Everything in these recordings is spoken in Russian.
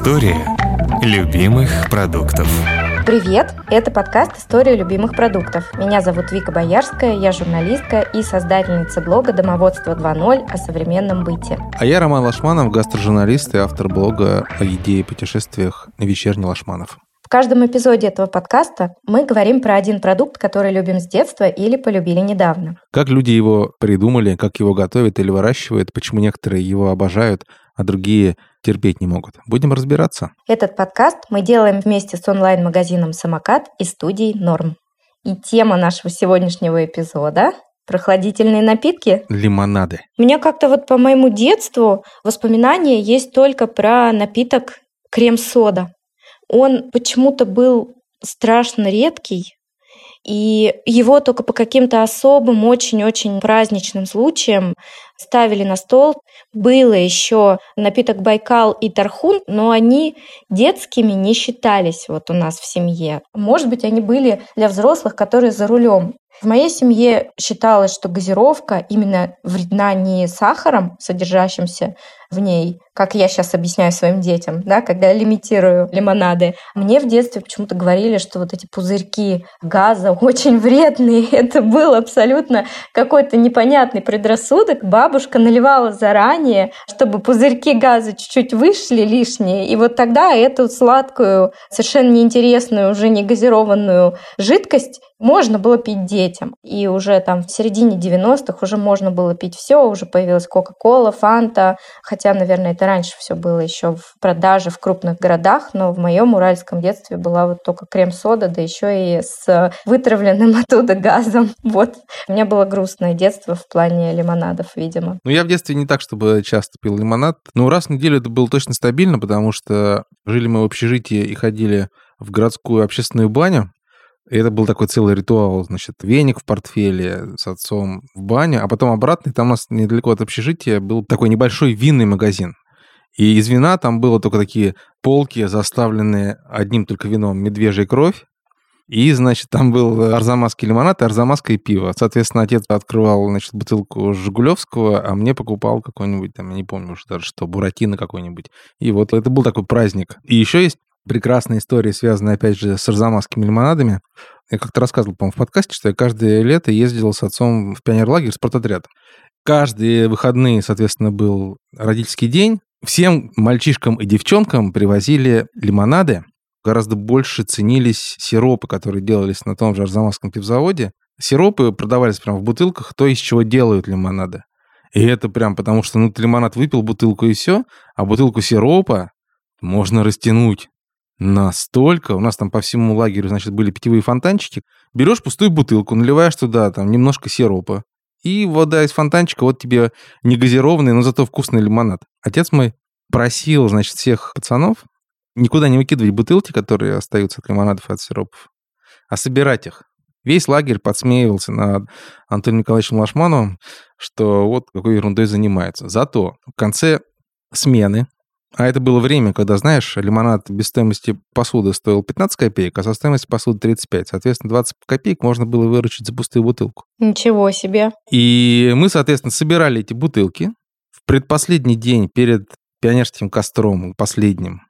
История любимых продуктов. Привет! Это подкаст «История любимых продуктов». Меня зовут Вика Боярская, я журналистка и создательница блога «Домоводство 2.0» о современном быте. А я Роман Лашманов, гастрожурналист и автор блога о еде и путешествиях «Вечерний Лашманов». В каждом эпизоде этого подкаста мы говорим про один продукт, который любим с детства или полюбили недавно. Как люди его придумали, как его готовят или выращивают, почему некоторые его обожают, а другие терпеть не могут. Будем разбираться. Этот подкаст мы делаем вместе с онлайн-магазином «Самокат» и студией «Норм». И тема нашего сегодняшнего эпизода прохладительные напитки. Лимонады. У меня как-то вот по моему детству воспоминания есть только про напиток крем-сода. Он почему-то был страшно редкий, и его только по каким-то особым, очень-очень праздничным случаям ставили на стол. Было еще напиток Байкал и Тархун, но они детскими не считались вот у нас в семье. Может быть, они были для взрослых, которые за рулем. В моей семье считалось, что газировка именно вредна не сахаром, содержащимся в ней, как я сейчас объясняю своим детям, да, когда я лимитирую лимонады. Мне в детстве почему-то говорили, что вот эти пузырьки газа очень вредные. Это был абсолютно какой-то непонятный предрассудок. Бабушка наливала заранее, чтобы пузырьки газа чуть-чуть вышли лишние. И вот тогда эту сладкую, совершенно неинтересную, уже не газированную жидкость можно было пить детям. И уже там в середине 90-х уже можно было пить все, уже появилась Кока-Кола, Фанта, хотя, наверное, это раньше все было еще в продаже в крупных городах, но в моем уральском детстве была вот только крем-сода, да еще и с вытравленным оттуда газом. Вот. У меня было грустное детство в плане лимонадов, видимо. Ну, я в детстве не так, чтобы часто пил лимонад, но раз в неделю это было точно стабильно, потому что жили мы в общежитии и ходили в городскую общественную баню, и это был такой целый ритуал, значит, веник в портфеле с отцом в баню, а потом обратно, там у нас недалеко от общежития был такой небольшой винный магазин. И из вина там было только такие полки, заставленные одним только вином «Медвежья кровь», и, значит, там был арзамасский лимонад и арзамасское пиво. Соответственно, отец открывал, значит, бутылку Жигулевского, а мне покупал какой-нибудь, там, я не помню уже даже что, Буратино какой-нибудь. И вот это был такой праздник. И еще есть прекрасная история, связанная, опять же, с арзамасскими лимонадами. Я как-то рассказывал, по-моему, в подкасте, что я каждое лето ездил с отцом в пионерлагерь, спортотряд. Каждые выходные, соответственно, был родительский день. Всем мальчишкам и девчонкам привозили лимонады. Гораздо больше ценились сиропы, которые делались на том же Арзамасском пивзаводе. Сиропы продавались прямо в бутылках, то, из чего делают лимонады. И это прям потому, что ну, ты лимонад выпил, бутылку и все, а бутылку сиропа можно растянуть Настолько. У нас там по всему лагерю, значит, были питьевые фонтанчики. Берешь пустую бутылку, наливаешь туда там немножко сиропа. И вода из фонтанчика, вот тебе не газированный, но зато вкусный лимонад. Отец мой просил, значит, всех пацанов никуда не выкидывать бутылки, которые остаются от лимонадов и от сиропов, а собирать их. Весь лагерь подсмеивался над Антонием Николаевичем Лашмановым, что вот какой ерундой занимается. Зато в конце смены а это было время, когда, знаешь, лимонад без стоимости посуды стоил 15 копеек, а со стоимости посуды 35. Соответственно, 20 копеек можно было выручить за пустую бутылку. Ничего себе. И мы, соответственно, собирали эти бутылки. В предпоследний день перед пионерским костром, последним,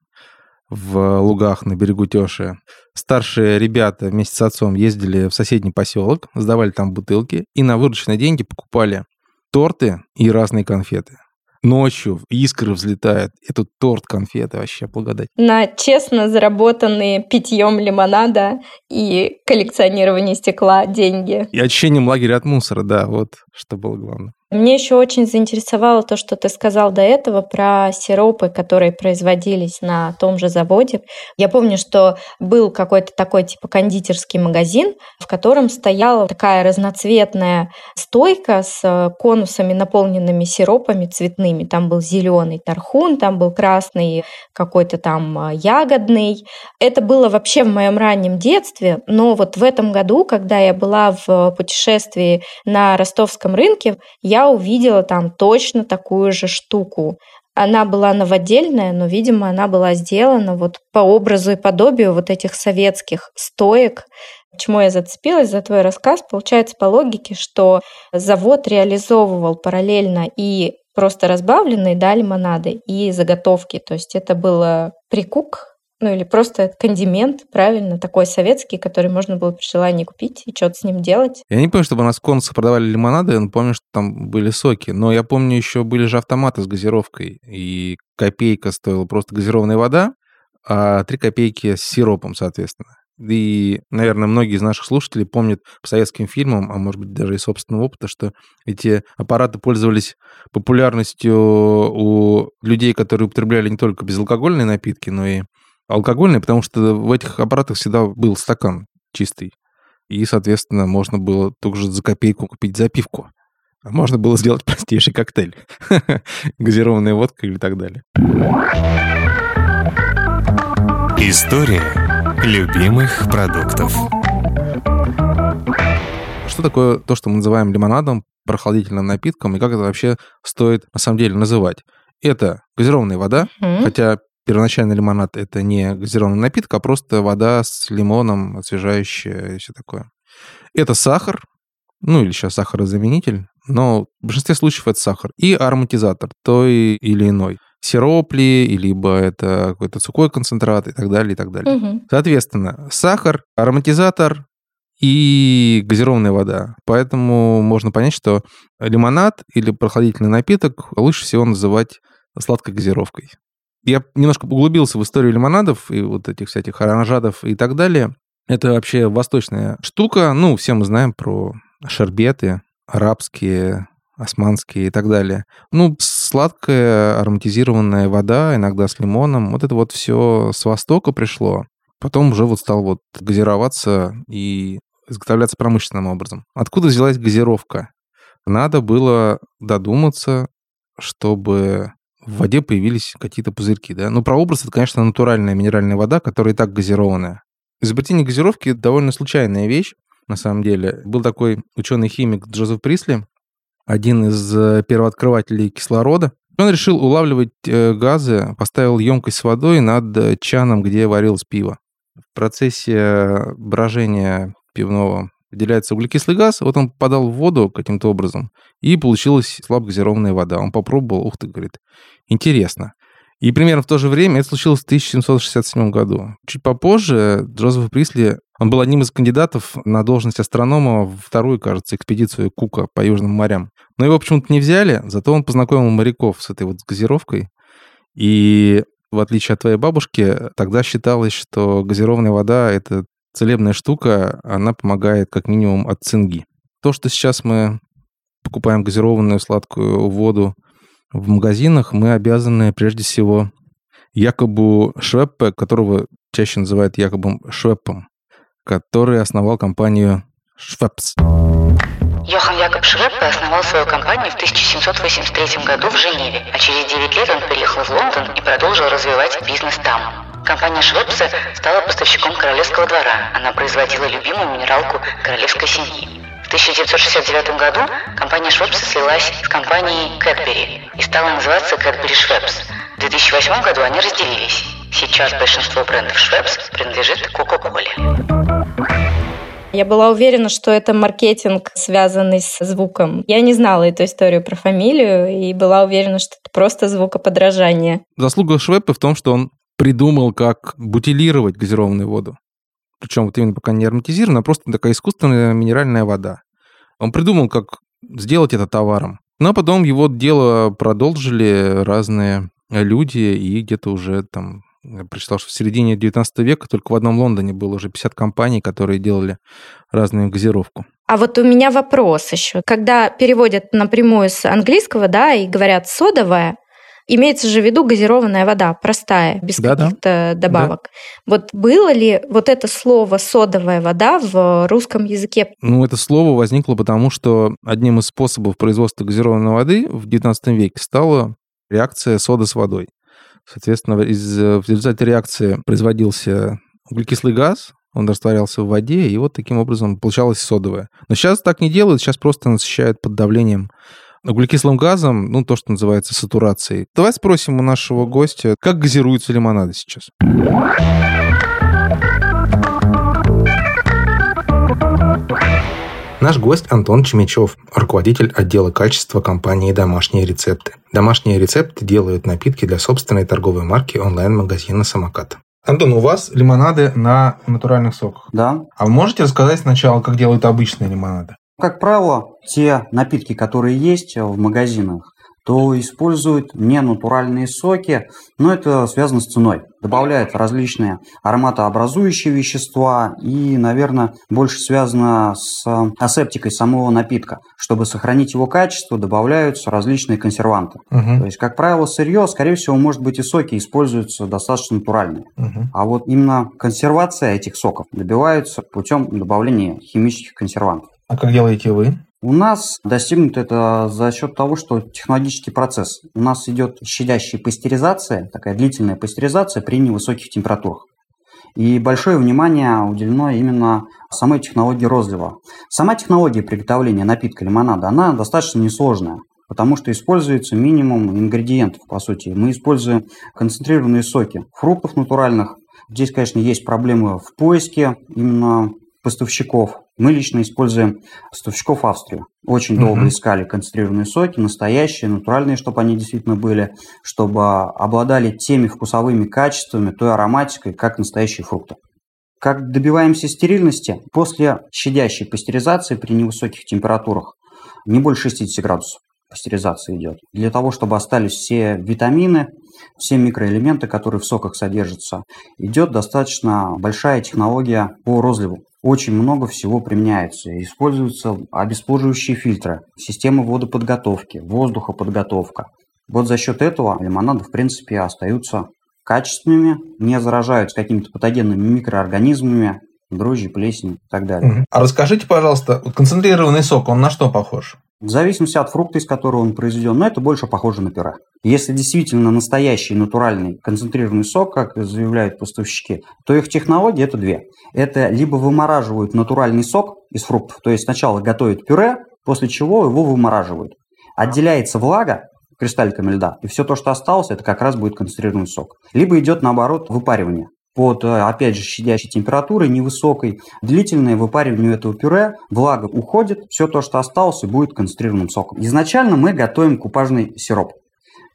в лугах на берегу Тёши. Старшие ребята вместе с отцом ездили в соседний поселок, сдавали там бутылки и на вырученные деньги покупали торты и разные конфеты ночью искры взлетают. И тут торт, конфеты, вообще благодать. На честно заработанные питьем лимонада и коллекционирование стекла деньги. И очищением лагеря от мусора, да, вот что было главное. Мне еще очень заинтересовало то, что ты сказал до этого про сиропы, которые производились на том же заводе. Я помню, что был какой-то такой типа кондитерский магазин, в котором стояла такая разноцветная стойка с э, конусами, наполненными сиропами цветными. Там был зеленый тархун, там был красный какой-то там э, ягодный. Это было вообще в моем раннем детстве, но вот в этом году, когда я была в путешествии на ростовском рынке, я я увидела там точно такую же штуку. Она была новодельная, но, видимо, она была сделана вот по образу и подобию вот этих советских стоек. Почему я зацепилась за твой рассказ? Получается по логике, что завод реализовывал параллельно и просто разбавленные, да, лимонады и заготовки. То есть это было прикук, ну или просто кондимент, правильно, такой советский, который можно было при желании купить и что-то с ним делать. Я не помню, чтобы у нас в продавали лимонады, я помню, что там были соки, но я помню, еще были же автоматы с газировкой, и копейка стоила просто газированная вода, а 3 копейки с сиропом, соответственно. И, наверное, многие из наших слушателей помнят по советским фильмам, а может быть даже из собственного опыта, что эти аппараты пользовались популярностью у людей, которые употребляли не только безалкогольные напитки, но и алкогольные, потому что в этих аппаратах всегда был стакан чистый. И, соответственно, можно было тоже за копейку купить запивку. А можно было сделать простейший коктейль. Газированная водка или так далее. История любимых продуктов. Что такое то, что мы называем лимонадом, прохладительным напитком, и как это вообще стоит на самом деле называть? Это газированная вода, mm-hmm. хотя первоначальный лимонад это не газированный напиток, а просто вода с лимоном, освежающая и все такое. Это сахар, ну или сейчас сахарозаменитель, но в большинстве случаев это сахар. И ароматизатор той или иной сироп ли, либо это какой-то сухой концентрат и так далее, и так далее. Угу. Соответственно, сахар, ароматизатор и газированная вода. Поэтому можно понять, что лимонад или прохладительный напиток лучше всего называть сладкой газировкой. Я немножко углубился в историю лимонадов и вот этих всяких оранжадов и так далее. Это вообще восточная штука. Ну, все мы знаем про шарбеты, арабские, османские и так далее. Ну, сладкая ароматизированная вода, иногда с лимоном. Вот это вот все с Востока пришло. Потом уже вот стал вот газироваться и изготовляться промышленным образом. Откуда взялась газировка? Надо было додуматься, чтобы в воде появились какие-то пузырьки, да? Ну, прообраз — это, конечно, натуральная минеральная вода, которая и так газированная. Изобретение газировки — довольно случайная вещь, на самом деле. Был такой ученый-химик Джозеф Присли, один из э, первооткрывателей кислорода. Он решил улавливать э, газы, поставил емкость с водой над э, чаном, где варилось пиво. В процессе брожения пивного выделяется углекислый газ, вот он попадал в воду каким-то образом, и получилась слабогазированная вода. Он попробовал, ух ты, говорит, интересно. И примерно в то же время это случилось в 1767 году. Чуть попозже Джозеф Присли, он был одним из кандидатов на должность астронома в вторую, кажется, экспедицию Кука по Южным морям. Но его почему-то не взяли, зато он познакомил моряков с этой вот газировкой. И в отличие от твоей бабушки, тогда считалось, что газированная вода — это целебная штука, она помогает как минимум от цинги. То, что сейчас мы покупаем газированную сладкую воду в магазинах мы обязаны прежде всего Якобу Швеппе, которого чаще называют Якобом Швеппом, который основал компанию Швепс. Йохан Якоб Швеппе основал свою компанию в 1783 году в Женеве, а через 9 лет он переехал в Лондон и продолжил развивать бизнес там. Компания Швепсе стала поставщиком королевского двора. Она производила любимую минералку королевской семьи. 1969 году компания Schweppes слилась с компанией Cadbury и стала называться Cadbury Schweppes. В 2008 году они разделились. Сейчас большинство брендов Schweppes принадлежит Coca-Cola. Я была уверена, что это маркетинг, связанный с звуком. Я не знала эту историю про фамилию и была уверена, что это просто звукоподражание. Заслуга Швеппа в том, что он придумал, как бутилировать газированную воду причем вот именно пока не ароматизированная, а просто такая искусственная минеральная вода. Он придумал, как сделать это товаром. Но потом его дело продолжили разные люди, и где-то уже там я прочитал, что в середине 19 века только в одном Лондоне было уже 50 компаний, которые делали разную газировку. А вот у меня вопрос еще. Когда переводят напрямую с английского, да, и говорят содовая, Имеется же в виду газированная вода, простая, без да, каких-то да. добавок. Да. Вот было ли вот это слово «содовая вода» в русском языке? Ну, это слово возникло потому, что одним из способов производства газированной воды в XIX веке стала реакция сода с водой. Соответственно, из, в результате реакции производился углекислый газ, он растворялся в воде, и вот таким образом получалось содовое. Но сейчас так не делают, сейчас просто насыщают под давлением углекислым газом, ну, то, что называется сатурацией. Давай спросим у нашего гостя, как газируются лимонады сейчас. Наш гость Антон Чемичев, руководитель отдела качества компании «Домашние рецепты». «Домашние рецепты» делают напитки для собственной торговой марки онлайн-магазина «Самокат». Антон, у вас лимонады на натуральных соках. Да. А вы можете рассказать сначала, как делают обычные лимонады? Как правило, те напитки, которые есть в магазинах, то используют не натуральные соки, но это связано с ценой. Добавляют различные ароматообразующие вещества и, наверное, больше связано с асептикой самого напитка. Чтобы сохранить его качество, добавляются различные консерванты. Угу. То есть, как правило, сырье, скорее всего, может быть и соки используются достаточно натуральные. Угу. А вот именно консервация этих соков добивается путем добавления химических консервантов. А как делаете вы? У нас достигнуто это за счет того, что технологический процесс. У нас идет щадящая пастеризация, такая длительная пастеризация при невысоких температурах. И большое внимание уделено именно самой технологии розлива. Сама технология приготовления напитка лимонада, она достаточно несложная, потому что используется минимум ингредиентов, по сути. Мы используем концентрированные соки фруктов натуральных. Здесь, конечно, есть проблемы в поиске именно поставщиков. Мы лично используем поставщиков Австрии. Очень Мгм. долго искали концентрированные соки, настоящие, натуральные, чтобы они действительно были, чтобы обладали теми вкусовыми качествами, той ароматикой, как настоящие фрукты. Как добиваемся стерильности? После щадящей пастеризации при невысоких температурах не больше 60 градусов пастеризация идет. Для того, чтобы остались все витамины, все микроэлементы, которые в соках содержатся, идет достаточно большая технология по розливу. Очень много всего применяется. Используются обезбоживающие фильтры, система водоподготовки, воздухоподготовка. Вот за счет этого лимонады, в принципе, остаются качественными, не заражаются какими-то патогенными микроорганизмами, дрожжи, плесень и так далее. А расскажите, пожалуйста, концентрированный сок, он на что похож? В зависимости от фрукта, из которого он произведен, но это больше похоже на пюре. Если действительно настоящий натуральный концентрированный сок, как заявляют поставщики, то их технологии это две. Это либо вымораживают натуральный сок из фруктов, то есть сначала готовят пюре, после чего его вымораживают. Отделяется влага кристалликами льда, и все то, что осталось, это как раз будет концентрированный сок. Либо идет наоборот выпаривание под, э, опять же, щадящей температурой, невысокой, длительное выпаривание этого пюре, влага уходит, все то, что осталось, будет концентрированным соком. Изначально мы готовим купажный сироп.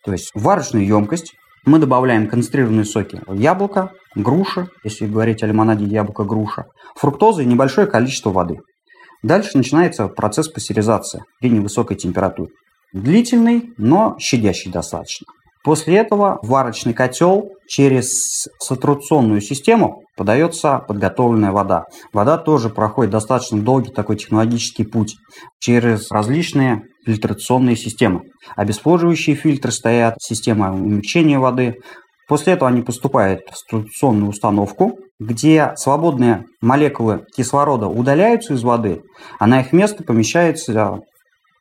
То есть в варочную емкость мы добавляем концентрированные соки яблока, груши, если говорить о лимонаде яблоко-груша, фруктозы и небольшое количество воды. Дальше начинается процесс пастеризации при невысокой температуре. Длительный, но щадящий достаточно. После этого в варочный котел через сатурационную систему подается подготовленная вода. Вода тоже проходит достаточно долгий такой технологический путь через различные фильтрационные системы. Обезбоживающие фильтры стоят, система умягчения воды. После этого они поступают в сатурационную установку, где свободные молекулы кислорода удаляются из воды, а на их место помещается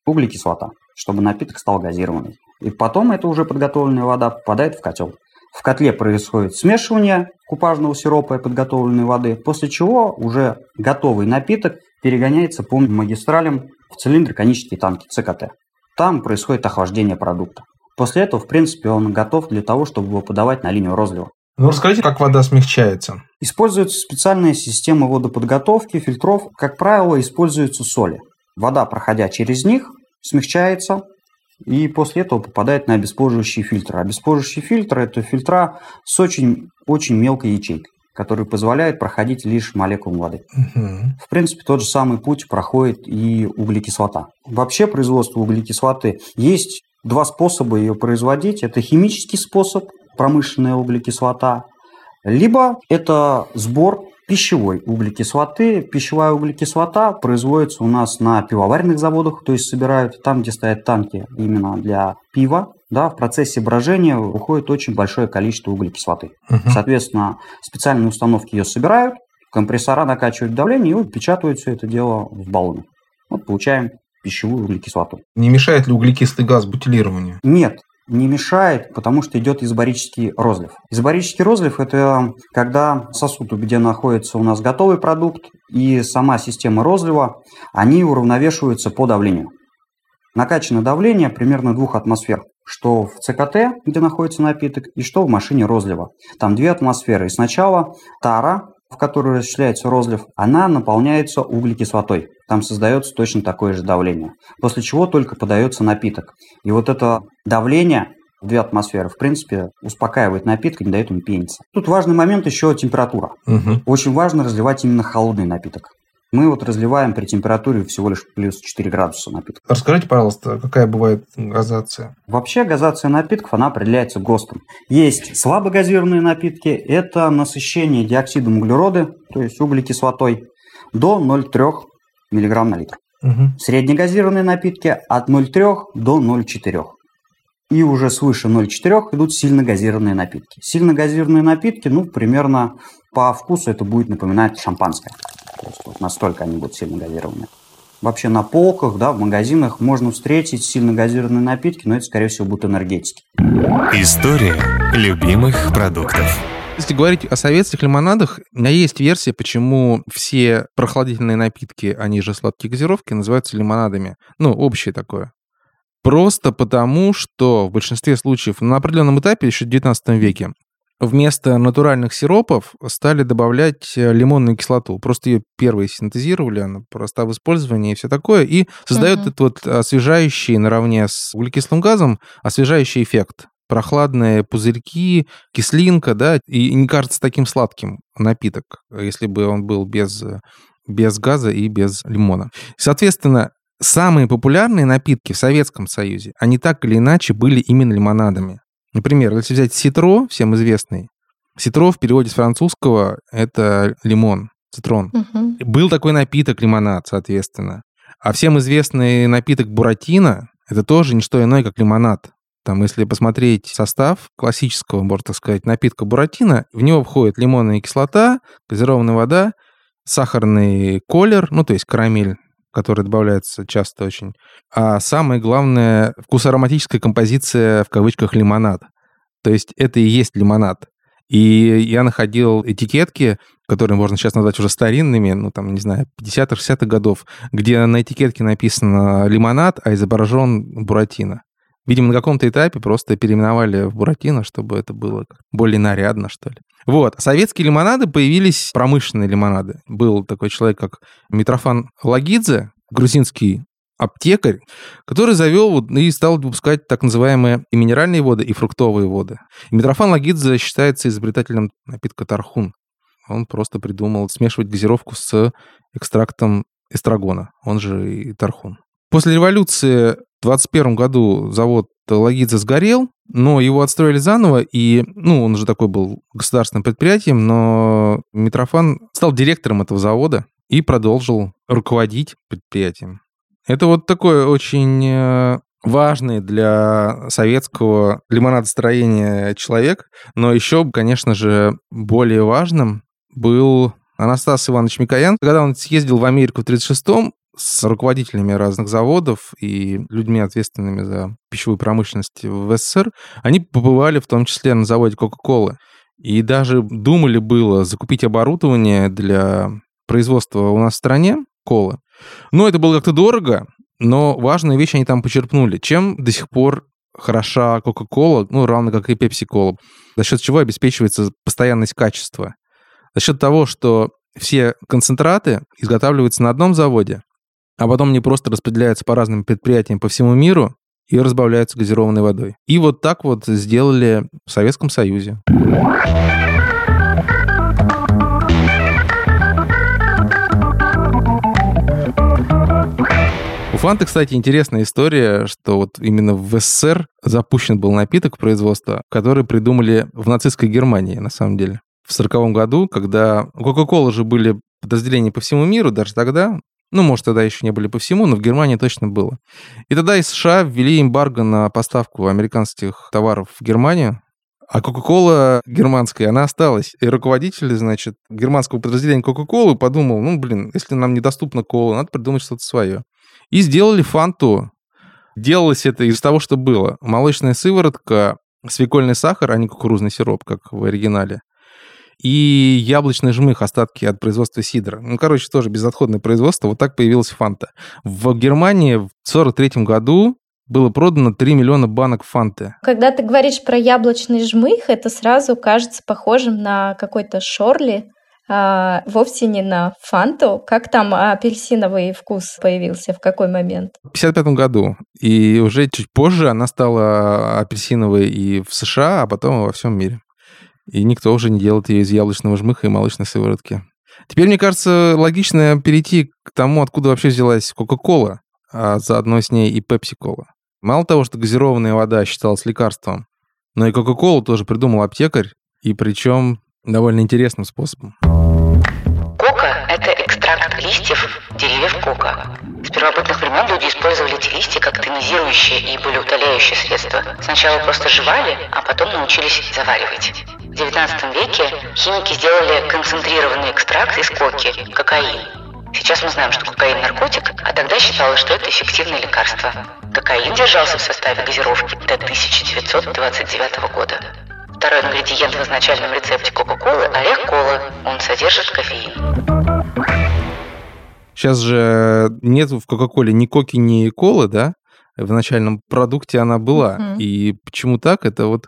углекислота, чтобы напиток стал газированный. И потом эта уже подготовленная вода попадает в котел. В котле происходит смешивание купажного сиропа и подготовленной воды, после чего уже готовый напиток перегоняется по магистралям в цилиндр-конические танки ЦКТ. Там происходит охлаждение продукта. После этого, в принципе, он готов для того, чтобы его подавать на линию розлива. Ну, расскажите, как вода смягчается. Используется специальная система водоподготовки, фильтров. Как правило, используются соли. Вода, проходя через них, смягчается и после этого попадает на обезбоживающие фильтры. Обезбоживающие фильтры – это фильтра с очень, очень мелкой ячейкой, которые позволяют проходить лишь молекулам воды. Мгм. В принципе, тот же самый путь проходит и углекислота. Вообще производство углекислоты есть два способа ее производить. Это химический способ, промышленная углекислота, либо это сбор пищевой углекислоты. Пищевая углекислота производится у нас на пивоваренных заводах, то есть собирают там, где стоят танки именно для пива. Да, в процессе брожения уходит очень большое количество углекислоты. Мгм. Соответственно, специальные установки ее собирают, компрессора накачивают давление и выпечатывают все это дело в баллоны. Вот получаем пищевую углекислоту. Не мешает ли углекислый газ бутилированию? Нет, не мешает, потому что идет изобарический розлив. Изобарический розлив – это когда сосуд, где находится у нас готовый продукт, и сама система розлива, они уравновешиваются по давлению. Накачано давление примерно двух атмосфер, что в ЦКТ, где находится напиток, и что в машине розлива. Там две атмосферы. И сначала тара в которую осуществляется розлив, она наполняется углекислотой. Там создается точно такое же давление. После чего только подается напиток. И вот это давление в две атмосферы, в принципе, успокаивает напиток и не дает ему пениться. Тут важный момент еще температура. Угу. Очень важно разливать именно холодный напиток. Мы вот разливаем при температуре всего лишь плюс 4 градуса напитка. Расскажите, пожалуйста, какая бывает газация? Вообще газация напитков, она определяется ГОСТом. Есть слабогазированные напитки, это насыщение диоксидом углерода, то есть углекислотой, до 0,3 мг на литр. Угу. Среднегазированные напитки от 0,3 до 0,4. И уже свыше 0,4 идут сильно газированные напитки. Сильно газированные напитки, ну, примерно по вкусу это будет напоминать шампанское. То есть вот настолько они будут сильно газированные. Вообще на полках, да, в магазинах можно встретить сильно газированные напитки, но это, скорее всего, будут энергетики. История любимых продуктов. Если говорить о советских лимонадах, у меня есть версия, почему все прохладительные напитки, они же сладкие газировки, называются лимонадами. Ну, общее такое. Просто потому, что в большинстве случаев на определенном этапе, еще в 19 веке, вместо натуральных сиропов стали добавлять э, лимонную кислоту. Просто ее первые синтезировали, она проста в использовании и все такое, и создает Мгм. этот вот освежающий наравне с углекислым газом освежающий эффект. Прохладные пузырьки, кислинка, да, и не кажется таким сладким напиток, если бы он был без, э, без газа и без лимона. Соответственно, самые популярные напитки в Советском Союзе, они так или иначе были именно лимонадами. Например, если взять ситро, всем известный, ситро в переводе с французского это лимон, цитрон. Мгм. Был такой напиток лимонад, соответственно. А всем известный напиток буратино это тоже не что иное, как лимонад. Там, если посмотреть состав классического, можно так сказать, напитка буратино, в него входит лимонная кислота, газированная вода, сахарный колер, ну, то есть карамель, который добавляется часто очень. А самое главное, вкусоароматическая композиция, в кавычках, лимонад. То есть это и есть лимонад. И я находил этикетки, которые можно сейчас назвать уже старинными, ну, там, не знаю, 50-х, 60-х годов, где на этикетке написано лимонад, а изображен буратино. Видимо, на каком-то этапе просто переименовали в буратино, чтобы это было более нарядно, что ли. Вот. Советские лимонады появились, промышленные лимонады. Был такой человек, как Митрофан Лагидзе, грузинский аптекарь, который завел и стал выпускать так называемые и минеральные воды, и фруктовые воды. И Митрофан Лагидзе считается изобретателем напитка тархун. Он просто придумал смешивать газировку с экстрактом эстрагона, он же и тархун. После революции в 21 году завод Лагидзе сгорел, но его отстроили заново, и, ну, он уже такой был государственным предприятием, но Митрофан стал директором этого завода и продолжил руководить предприятием. Это вот такое очень э, важный для советского лимонадостроения человек, но еще, конечно же, более важным был Анастас Иванович Микоян. Когда он съездил в Америку в 1936-м, с руководителями разных заводов и людьми, ответственными за пищевую промышленность в СССР, они побывали в том числе на заводе Кока-Колы. И даже думали было закупить оборудование для производства у нас в стране колы. Но это было как-то дорого, но важные вещи они там почерпнули. Чем до сих пор хороша Кока-Кола, ну, равно как и Пепси-Кола, за счет чего обеспечивается постоянность качества. За счет того, что все концентраты изготавливаются на одном заводе, а потом они просто распределяются по разным предприятиям по всему миру и разбавляются газированной водой. И вот так вот сделали в Советском Союзе. У Фанты, кстати, интересная история, что вот именно в СССР запущен был напиток производства, который придумали в нацистской Германии, на самом деле. В 1940 году, когда у Кока-Колы же были подразделения по всему миру, даже тогда, ну, может, тогда еще не были по всему, но в Германии точно было. И тогда из США ввели эмбарго на поставку американских товаров в Германию, а Кока-Кола германская, она осталась. И руководитель, значит, германского подразделения Кока-Колы подумал, ну, блин, если нам недоступна кола, надо придумать что-то свое. И сделали фанту. Делалось это из того, что было. Молочная сыворотка, свекольный сахар, а не кукурузный сироп, как в оригинале. И яблочный жмых, остатки от производства сидра. Ну, короче, тоже безотходное производство. Вот так появилась фанта. В Германии в 1943 году было продано 3 миллиона банок фанты. Когда ты говоришь про яблочный жмых, это сразу кажется похожим на какой-то шорли, а вовсе не на фанту. Как там апельсиновый вкус появился, в какой момент? В 55 году. И уже чуть позже она стала апельсиновой и в США, а потом и во всем мире. И никто уже не делает ее из яблочного жмыха и молочной сыворотки. Теперь, мне кажется, логично перейти к тому, откуда вообще взялась Кока-Кола, а заодно с ней и Пепси-Кола. Мало того, что газированная вода считалась лекарством, но и Кока-Колу тоже придумал аптекарь, и причем довольно интересным способом. Кока – это экстракт листьев деревьев кока. С первобытных времен люди использовали эти листья как тонизирующее и болеутоляющее средство. Сначала просто жевали, а потом научились заваривать. В XIX веке химики сделали концентрированный экстракт из коки – кокаин. Сейчас мы знаем, что кокаин – наркотик, а тогда считалось, что это эффективное лекарство. Кокаин держался в составе газировки до 1929 года. Второй ингредиент в изначальном рецепте Кока-Колы – орех кола. Он содержит кофеин. Сейчас же нет в Кока-Коле ни коки, ни колы, да? В начальном продукте она была. Mm-hmm. И почему так? Это вот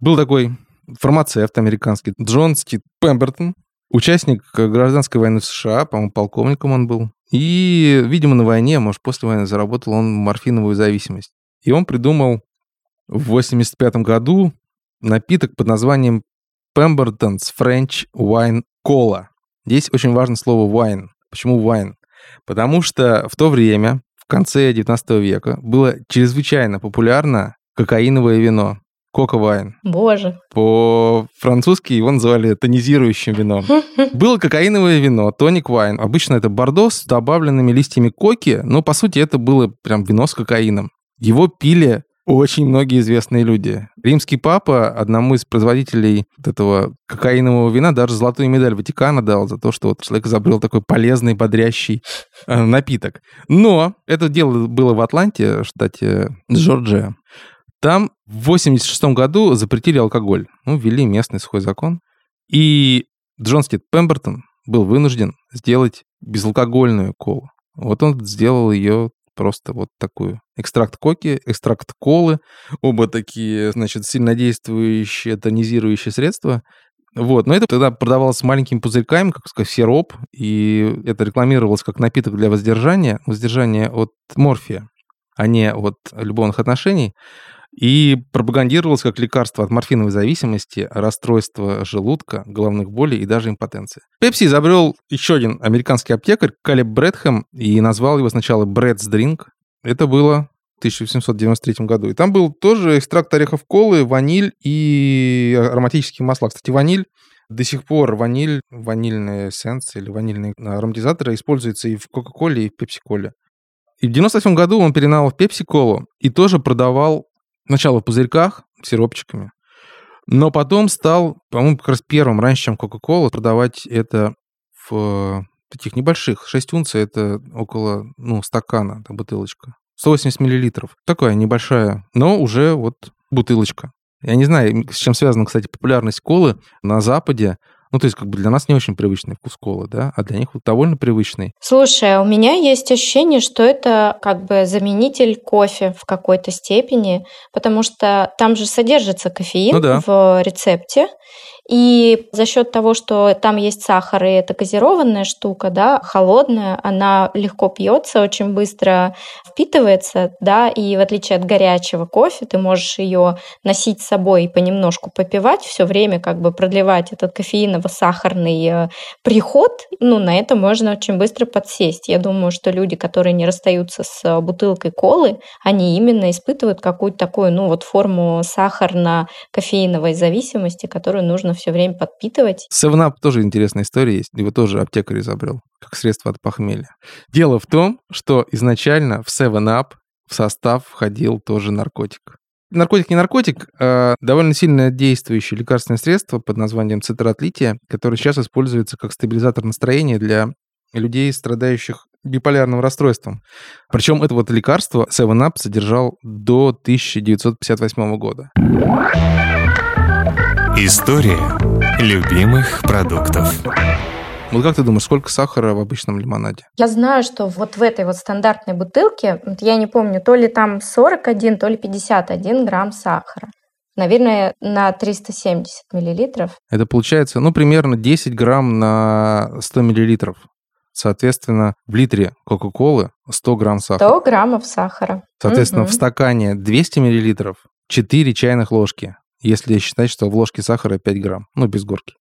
был такой фармацевт американский Джон Стит Пембертон, участник гражданской войны в США, по-моему, полковником он был. И, видимо, на войне, может, после войны заработал он морфиновую зависимость. И он придумал в 85 году напиток под названием Pemberton's French Wine Cola. Здесь очень важно слово wine. Почему wine? Потому что в то время, в конце 19 века, было чрезвычайно популярно кокаиновое вино. Кока Вайн. Боже. По-французски его называли тонизирующим вином. Было кокаиновое вино, тоник вайн. Обычно это бордо с добавленными листьями коки, но по сути это было прям вино с кокаином. Его пили очень многие известные люди. Римский папа одному из производителей вот этого кокаинового вина даже золотую медаль Ватикана дал за то, что вот человек изобрел такой полезный, бодрящий э, напиток. Но это дело было в Атланте, штате Джорджия. Там в 86 году запретили алкоголь. Ну, ввели местный сухой закон. И Джон Стит Пембертон был вынужден сделать безалкогольную колу. Вот он сделал ее просто вот такую. Экстракт коки, экстракт колы, оба такие, значит, сильнодействующие, тонизирующие средства. Вот, но это тогда продавалось маленькими пузырьками, как сказать, сироп, и это рекламировалось как напиток для воздержания, воздержания от морфия, а не от любовных отношений и пропагандировалось как лекарство от морфиновой зависимости, расстройства желудка, головных болей и даже импотенции. Пепси изобрел еще один американский аптекарь, Калеб Брэдхэм, и назвал его сначала Брэдс Дринк. Это было в 1893 году. И там был тоже экстракт орехов колы, ваниль и ароматические масла. Кстати, ваниль до сих пор ваниль, ванильная эссенция или ванильные ароматизаторы используются и в Кока-Коле, и в Пепси-Коле. И в 98 году он перенал в Пепси-Колу и тоже продавал Сначала в пузырьках, сиропчиками, но потом стал, по-моему, как раз первым, раньше, чем Coca-Cola, продавать это в таких небольших. 6 унций — это около, ну, стакана, это бутылочка. 180 миллилитров. Такая небольшая, но уже вот бутылочка. Я не знаю, с чем связана, кстати, популярность колы на Западе. Ну, то есть, как бы для нас не очень привычный вкус колы, да, а для них вот довольно привычный. Слушай, у меня есть ощущение, что это как бы заменитель кофе в какой-то степени, потому что там же содержится кофеин ну, да. в рецепте, и за счет того, что там есть сахар, и это газированная штука, да, холодная, она легко пьется, очень быстро впитывается, да, и в отличие от горячего кофе, ты можешь ее носить с собой и понемножку попивать, все время как бы продлевать этот кофеиново-сахарный э, приход, ну, на это можно очень быстро подсесть. Я думаю, что люди, которые не расстаются с бутылкой колы, они именно испытывают какую-то такую, ну, вот форму сахарно-кофеиновой зависимости, которую нужно нужно все время подпитывать. 7 тоже интересная история есть. Его тоже аптекарь изобрел, как средство от похмелья. Дело в том, что изначально в 7 в состав входил тоже наркотик. Наркотик не наркотик, а довольно сильно действующее лекарственное средство под названием цитрат которое сейчас используется как стабилизатор настроения для людей, страдающих биполярным расстройством. Причем это вот лекарство 7-Up содержал до 1958 года. История любимых продуктов. Вот как ты думаешь, сколько сахара в обычном лимонаде? Я знаю, что вот в этой вот стандартной бутылке, я не помню, то ли там 41, то ли 51 грамм сахара. Наверное, на 370 миллилитров. Это получается, ну, примерно 10 грамм на 100 миллилитров. Соответственно, в литре Кока-Колы 100 грамм сахара. 100 граммов сахара. Соответственно, Мгм. в стакане 200 миллилитров 4 чайных ложки, если считать, что в ложке сахара 5 грамм, ну, без горки.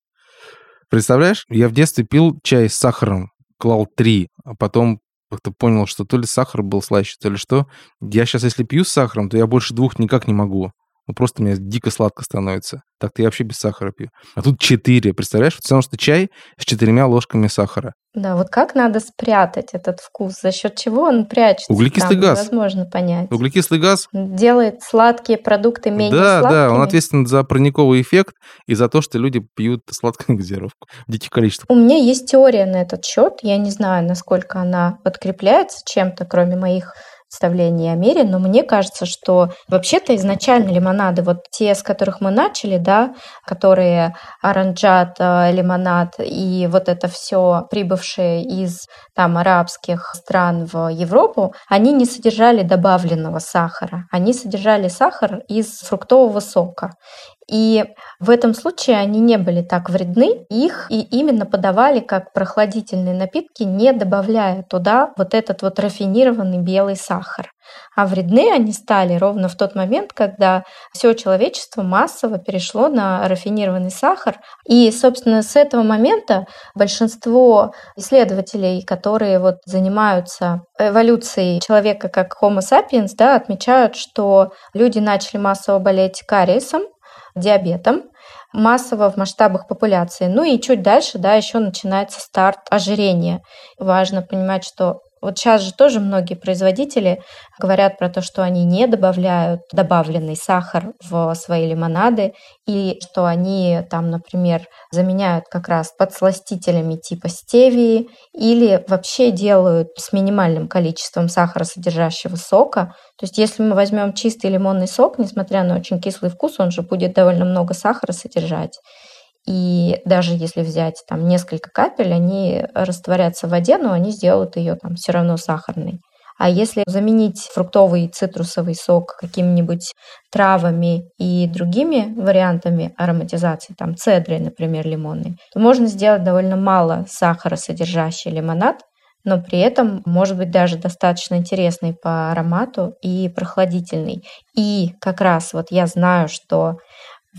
Представляешь, я в детстве пил чай с сахаром, клал 3, а потом как-то понял, что то ли сахар был слаще, то ли что. Я сейчас, если пью с сахаром, то я больше двух никак не могу. Ну, просто мне дико сладко становится. Так-то я вообще без сахара пью. А тут 4, представляешь? Потому что чай с четырьмя ложками сахара. Да, вот как надо спрятать этот вкус? За счет чего он прячется? Углекислый там, газ. Невозможно понять. Углекислый газ Делает сладкие продукты менее да, сладкими. да, он ответственен за парниковый эффект и за то, что люди пьют сладкую газировку в диких количествах. У меня есть теория на этот счет. Я не знаю, насколько она подкрепляется чем-то, кроме моих представлений о мире, но мне кажется, что вообще-то изначально лимонады, вот те, с которых мы начали, да, которые оранжат, э, лимонад и вот это все прибывшие из там арабских стран в Европу, они не содержали добавленного сахара, они содержали сахар из фруктового сока. И в этом случае они не были так вредны, их и именно подавали как прохладительные напитки, не добавляя туда вот этот вот рафинированный белый сахар. А вредны они стали ровно в тот момент, когда все человечество массово перешло на рафинированный сахар. И, собственно, с этого момента большинство исследователей, которые вот занимаются эволюцией человека как Homo sapiens, да, отмечают, что люди начали массово болеть кариесом, диабетом, массово в масштабах популяции. Ну и чуть дальше, да, еще начинается старт ожирения. Важно понимать, что вот сейчас же тоже многие производители говорят про то, что они не добавляют добавленный сахар в свои лимонады, и что они там, например, заменяют как раз подсластителями типа стевии, или вообще делают с минимальным количеством сахара содержащего сока. То есть если мы возьмем чистый лимонный сок, несмотря на очень кислый вкус, он же будет довольно много сахара содержать. И даже если взять там несколько капель, они растворятся в воде, но они сделают ее там все равно сахарной. А если заменить фруктовый цитрусовый сок какими-нибудь травами и другими вариантами ароматизации, там цедрой, например, лимонной, то можно сделать довольно мало сахара содержащий лимонад, но при этом может быть даже достаточно интересный по аромату и прохладительный. И как раз вот я знаю, что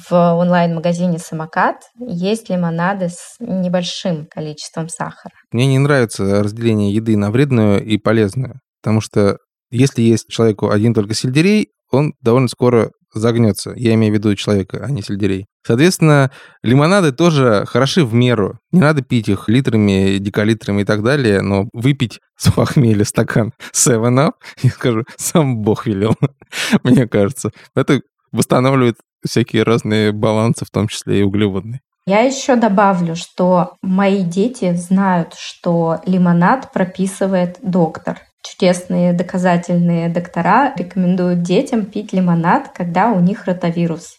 в онлайн-магазине «Самокат» есть лимонады с небольшим количеством сахара. Мне не нравится разделение еды на вредную и полезную, потому что если есть человеку один только сельдерей, он довольно скоро загнется. Я имею в виду человека, а не сельдерей. Соответственно, лимонады тоже хороши в меру. Не надо пить их литрами, декалитрами и так далее, но выпить с похмелья стакан 7-Up, я скажу, сам Бог велел, мне кажется. Это восстанавливает всякие разные балансы, в том числе и углеводные. Я еще добавлю, что мои дети знают, что лимонад прописывает доктор. Чудесные доказательные доктора рекомендуют детям пить лимонад, когда у них ротавирус.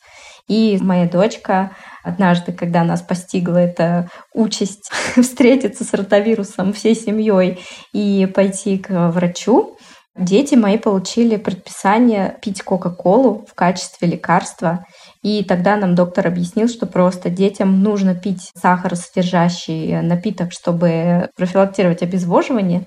И моя дочка однажды, когда нас постигла эта участь встретиться с ротавирусом всей семьей и пойти к врачу, Дети мои получили предписание пить Кока-Колу в качестве лекарства. И тогда нам доктор объяснил, что просто детям нужно пить сахаросодержащий напиток, чтобы профилактировать обезвоживание.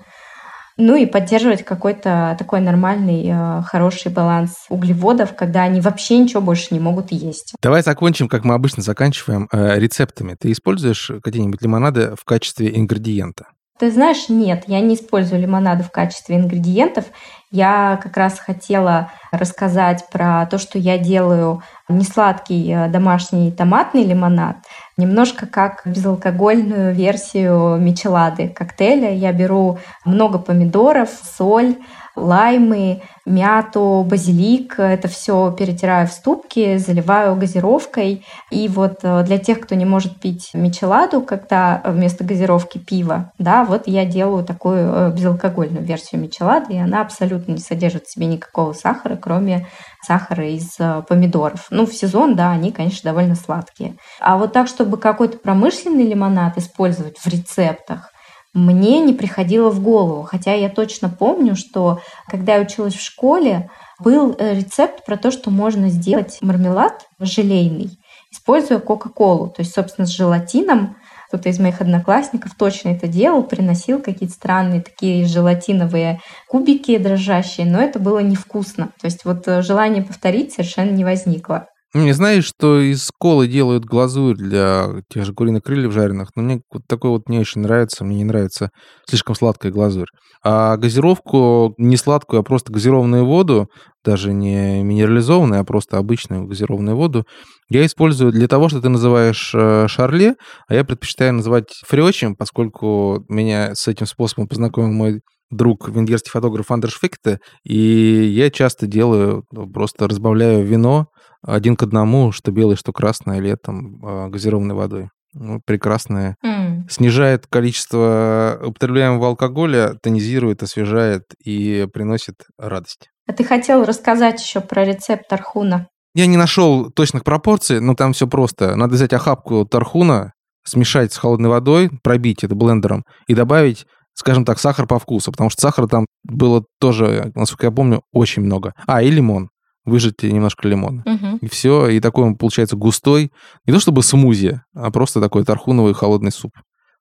Ну и поддерживать какой-то такой нормальный, э, хороший баланс углеводов, когда они вообще ничего больше не могут есть. Давай закончим, как мы обычно заканчиваем, э, рецептами. Ты используешь какие-нибудь лимонады в качестве ингредиента? Ты знаешь, нет, я не использую лимонады в качестве ингредиентов. Я как раз хотела рассказать про то, что я делаю несладкий э, домашний томатный лимонад, немножко как безалкогольную версию мичелады коктейля. Я беру много помидоров, соль, лаймы, мяту, базилик. Это все перетираю в ступки, заливаю газировкой. И вот э, для тех, кто не может пить мичеладу, когда вместо газировки пиво, да, вот я делаю такую э, безалкогольную версию мичелады, и она абсолютно не содержит в себе никакого сахара, кроме сахара из э, помидоров. Ну, в сезон, да, они, конечно, довольно сладкие. А вот так, чтобы какой-то промышленный лимонад использовать в рецептах, мне не приходило в голову. Хотя я точно помню, что когда я училась в школе, был э, рецепт про то, что можно сделать мармелад желейный, используя Кока-Колу. То есть, собственно, с желатином кто-то из моих одноклассников точно это делал, приносил какие-то странные такие желатиновые кубики дрожащие, но это было невкусно. То есть вот э, желание повторить совершенно не возникло. Не знаешь, что из колы делают глазурь для тех же куриных крыльев жареных, но мне вот такой вот не очень нравится, мне не нравится слишком сладкая глазурь. А газировку не сладкую, а просто газированную воду, даже не минерализованную, а просто обычную газированную воду, я использую для того, что ты называешь э, шарле, а я предпочитаю называть фрёчем, поскольку меня с этим способом познакомил мой друг, венгерский фотограф Андерш Фикте, и я часто делаю, ну, просто разбавляю вино один к одному, что белое, что красное, летом а, газированной водой. Ну, прекрасное. Mm. Снижает количество употребляемого алкоголя, тонизирует, освежает и приносит радость. А ты хотел рассказать еще про рецепт тархуна? Я не нашел точных пропорций, но там все просто. Надо взять охапку тархуна, смешать с холодной водой, пробить это блендером и добавить скажем так, сахар по вкусу, потому что сахара там было тоже, насколько я помню, очень много. А, и лимон. Выжать немножко лимона. Угу. И все, и такой он получается густой. Не то чтобы смузи, а просто такой тархуновый холодный суп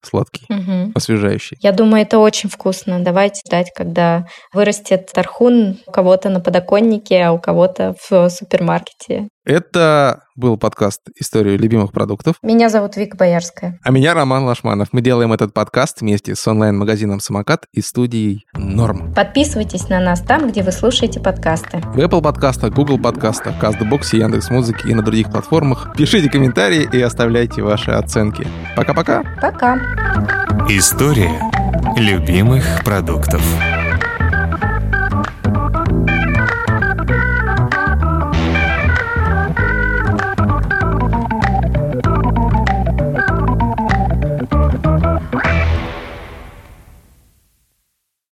сладкий, угу. освежающий. Я думаю, это очень вкусно. Давайте ждать, когда вырастет тархун у кого-то на подоконнике, а у кого-то в супермаркете. Это был подкаст «История любимых продуктов». Меня зовут Вика Боярская. А меня Роман Лашманов. Мы делаем этот подкаст вместе с онлайн-магазином «Самокат» и студией «Норм». Подписывайтесь на нас там, где вы слушаете подкасты. В Apple подкастах, Google подкастах, CastBox, Яндекс.Музыке и на других платформах. Пишите комментарии и оставляйте ваши оценки. Пока-пока. Пока. История любимых продуктов.